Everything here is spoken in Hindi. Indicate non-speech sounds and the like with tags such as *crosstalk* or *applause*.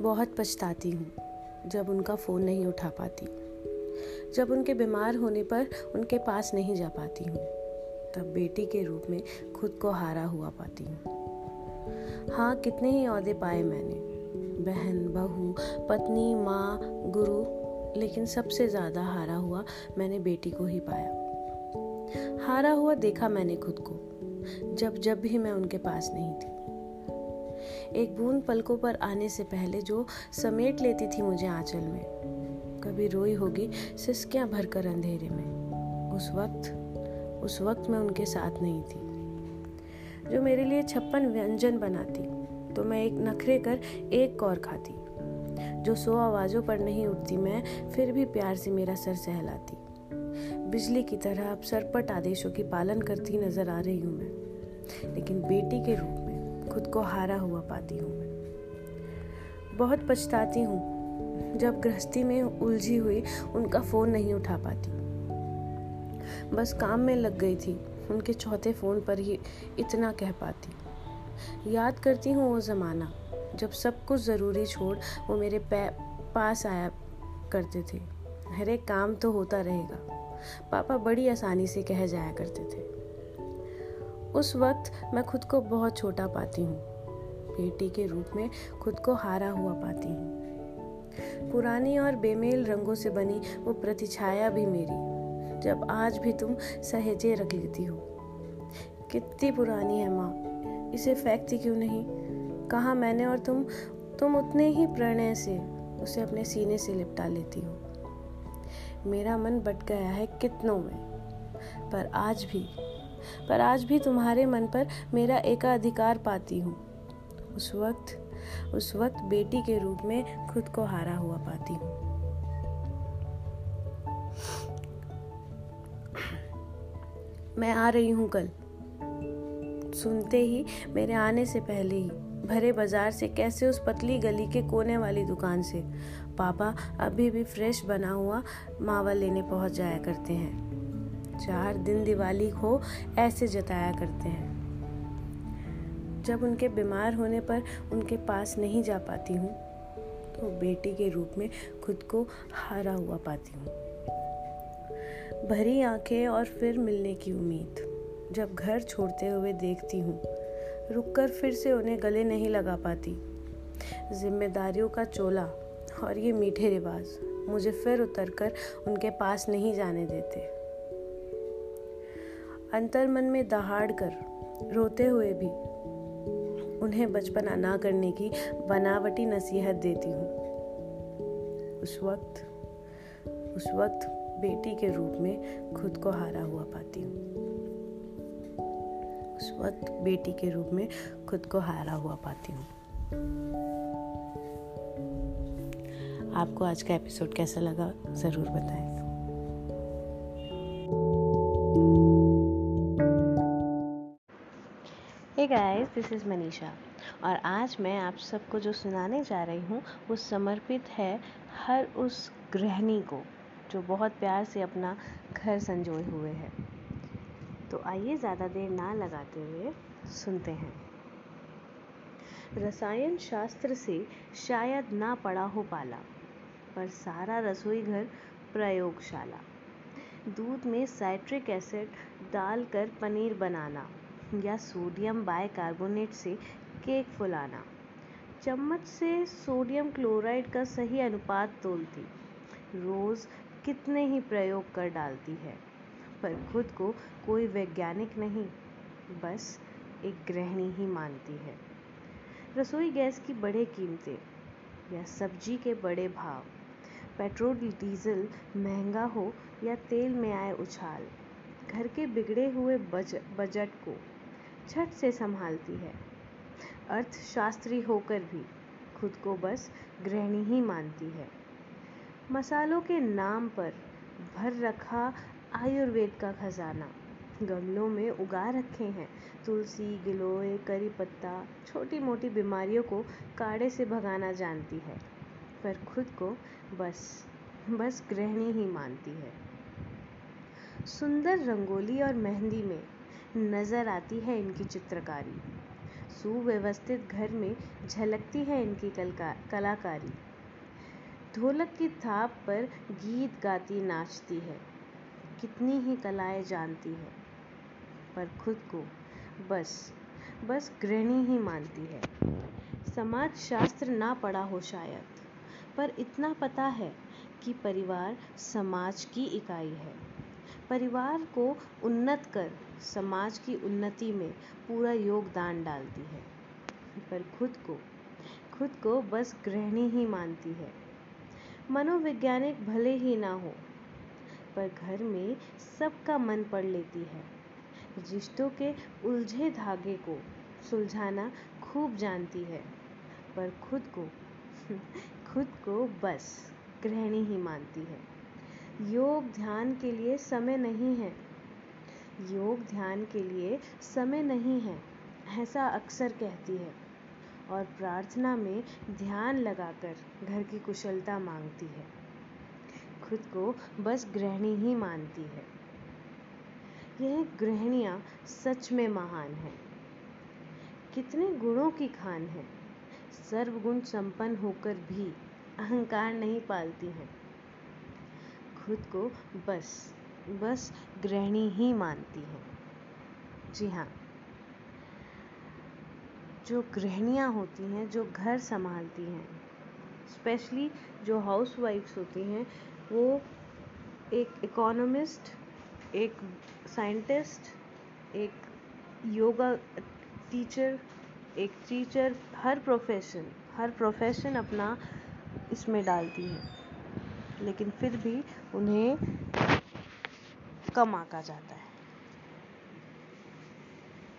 बहुत पछताती हूँ जब उनका फ़ोन नहीं उठा पाती। जब उनके बीमार होने पर उनके पास नहीं जा पाती हूँ, तब बेटी के रूप में खुद को हारा हुआ पाती हूँ। हाँ कितने ही अहदे पाए मैंने, बहन, बहू, पत्नी, माँ, गुरु, लेकिन सबसे ज़्यादा हारा हुआ मैंने बेटी को ही पाया। हारा हुआ देखा मैंने खुद को, जब जब भी मैं उनके पास नहीं थी। एक बूंद पलकों पर आने से पहले जो समेट लेती थी मुझे आंचल में। कभी रोई होगी सिस्कियाँ भरकर अंधेरे में। उस वक्त उस वक्त मैं उनके साथ नहीं थी। जो मेरे लिए छप्पन व्यंजन बनाती तो मैं एक नखरे कर एक कौर खाती। जो सौ आवाज़ों पर नहीं उठती, मैं फिर भी प्यार से मेरा सर सहलाती। बिजली की तरह अब सरपट आदेशों की पालन करती नज़र आ रही हूँ मैं। लेकिन बेटी के रूप खुद को हारा हुआ पाती हूँ मैं। बहुत पछताती हूँ। जब गृहस्थी में उलझी हुई, उनका फ़ोन नहीं उठा पाती। बस काम में लग गई थी। उनके चौथे फ़ोन पर ही इतना कह पाती। याद करती हूँ वो ज़माना। जब सब कुछ ज़रूरी छोड़ वो मेरे पास आया करते थे। अरे, काम तो होता रहेगा। पापा बड़ी आसानी से कह जाया करते थे। उस वक्त मैं खुद को बहुत छोटा पाती हूँ। बेटी के रूप में खुद को हारा हुआ पाती हूँ। पुरानी और बेमेल रंगों से बनी वो प्रतिछाया भी मेरी, जब आज भी तुम सहेजे रख लेती हो। कितनी पुरानी है माँ, इसे फेंकती क्यों नहीं? कहा मैंने और तुम तुम उतने ही प्रणय से उसे अपने सीने से लिपटा लेती हो। मेरा मन बट गया है कितनों में, पर आज भी पर आज भी तुम्हारे मन पर मेरा एकाधिकार पाती हूँ। उस वक्त उस वक्त बेटी के रूप में खुद को हारा हुआ पाती हूँ। मैं आ रही हूँ कल। सुनते ही, मेरे आने से पहले ही, भरे बाज़ार से कैसे उस पतली गली के कोने वाली दुकान से, पापा अभी भी फ्रेश बना हुआ मावा लेने पहुँच जाया करते हैं। चार दिन दिवाली हो ऐसे जताया करते हैं। जब उनके बीमार होने पर उनके पास नहीं जा पाती हूँ तो बेटी के रूप में खुद को हारा हुआ पाती हूँ। भरी आँखें और फिर मिलने की उम्मीद। जब घर छोड़ते हुए देखती हूँ, रुककर फिर से उन्हें गले नहीं लगा पाती। जिम्मेदारियों का चोला और ये मीठे रिवाज मुझे फिर उतरकर उनके पास नहीं जाने देते। अंतर मन में दहाड़ कर रोते हुए भी उन्हें बचपना ना करने की बनावटी नसीहत देती हूँ। उस वक्त उस वक्त बेटी के रूप में खुद को हारा हुआ पाती हूँ। उस वक्त बेटी के रूप में खुद को हारा हुआ पाती हूँ। आपको आज का एपिसोड कैसा लगा, ज़रूर बताएँ। गाइस दिस इज़ मनीषा और आज मैं आप सबको जो सुनाने जा रही हूँ, वो समर्पित है हर उस गृहिणी को, जो बहुत प्यार से अपना घर संजोए हुए है। तो आइए ज़्यादा देर ना लगाते हुए सुनते हैं। रसायन शास्त्र से शायद ना पड़ा हो पाला, पर सारा रसोई घर प्रयोगशाला। दूध में साइट्रिक एसिड डालकर पनीर बनाना। या सोडियम बाइकार्बोनेट से केक फुलाना। चम्मच से सोडियम क्लोराइड का सही अनुपात तोलती। रोज़ कितने ही प्रयोग कर डालती है, पर खुद को कोई वैज्ञानिक नहीं, बस एक गृहिणी ही मानती है। रसोई गैस की बड़े कीमतें या सब्ज़ी के बड़े भाव। पेट्रोल, डीजल महँगा हो या तेल में आए उछाल। घर के बिगड़े हुए बजट को झट से संभालती है। अर्थशास्त्री होकर भी खुद को बस गृहिणी ही मानती है। मसालों के नाम पर भर रखा आयुर्वेद का खजाना। गमलों में उगा रखे हैं तुलसी, गिलोय, करी पत्ता छोटी मोटी बीमारियों को काढ़े से भगाना जानती है, पर खुद को बस बस गृहिणी ही मानती है। सुंदर रंगोली और मेहंदी में नज़र आती है इनकी चित्रकारी। सुव्यवस्थित घर में झलकती है इनकी कलाकारी। ढोलक की थाप पर गीत गाती, नाचती है। कितनी ही कलाएँ जानती है, पर खुद को बस बस गृहिणी ही मानती है। समाज शास्त्र ना पढ़ा हो शायद, पर इतना पता है कि परिवार समाज की इकाई है। परिवार को उन्नत कर, समाज की उन्नति में पूरा योगदान डालती है। पर खुद को खुद को बस गृहिणी ही मानती है। मनोवैज्ञानिक भले ही ना हो, पर घर में सबका मन पढ़ लेती है। रिश्तों के उलझे धागे को सुलझाना खूब जानती है, पर खुद को *laughs* खुद को बस गृहिणी ही मानती है। योग ध्यान के लिए समय नहीं है। योग ध्यान के लिए समय नहीं है, ऐसा अक्सर कहती है। और प्रार्थना में ध्यान लगाकर घर की कुशलता मांगती है। खुद को बस गृहिणी ही मानती है। यह गृहिणियाँ सच में महान हैं। कितने गुणों की खान है। सर्वगुण संपन्न होकर भी अहंकार नहीं पालती हैं। खुद को बस बस गृहिणी ही मानती हैं। जी हाँ। जो गृहणियाँ होती हैं, जो घर संभालती हैं, स्पेशली जो हाउस वाइफ्स होती हैं, वो एक इकोनॉमिस्ट, एक साइंटिस्ट, एक योगा टीचर, एक टीचर, हर प्रोफेशन हर प्रोफेशन अपना इसमें डालती हैं। लेकिन फिर भी उन्हें कम आंका जाता है।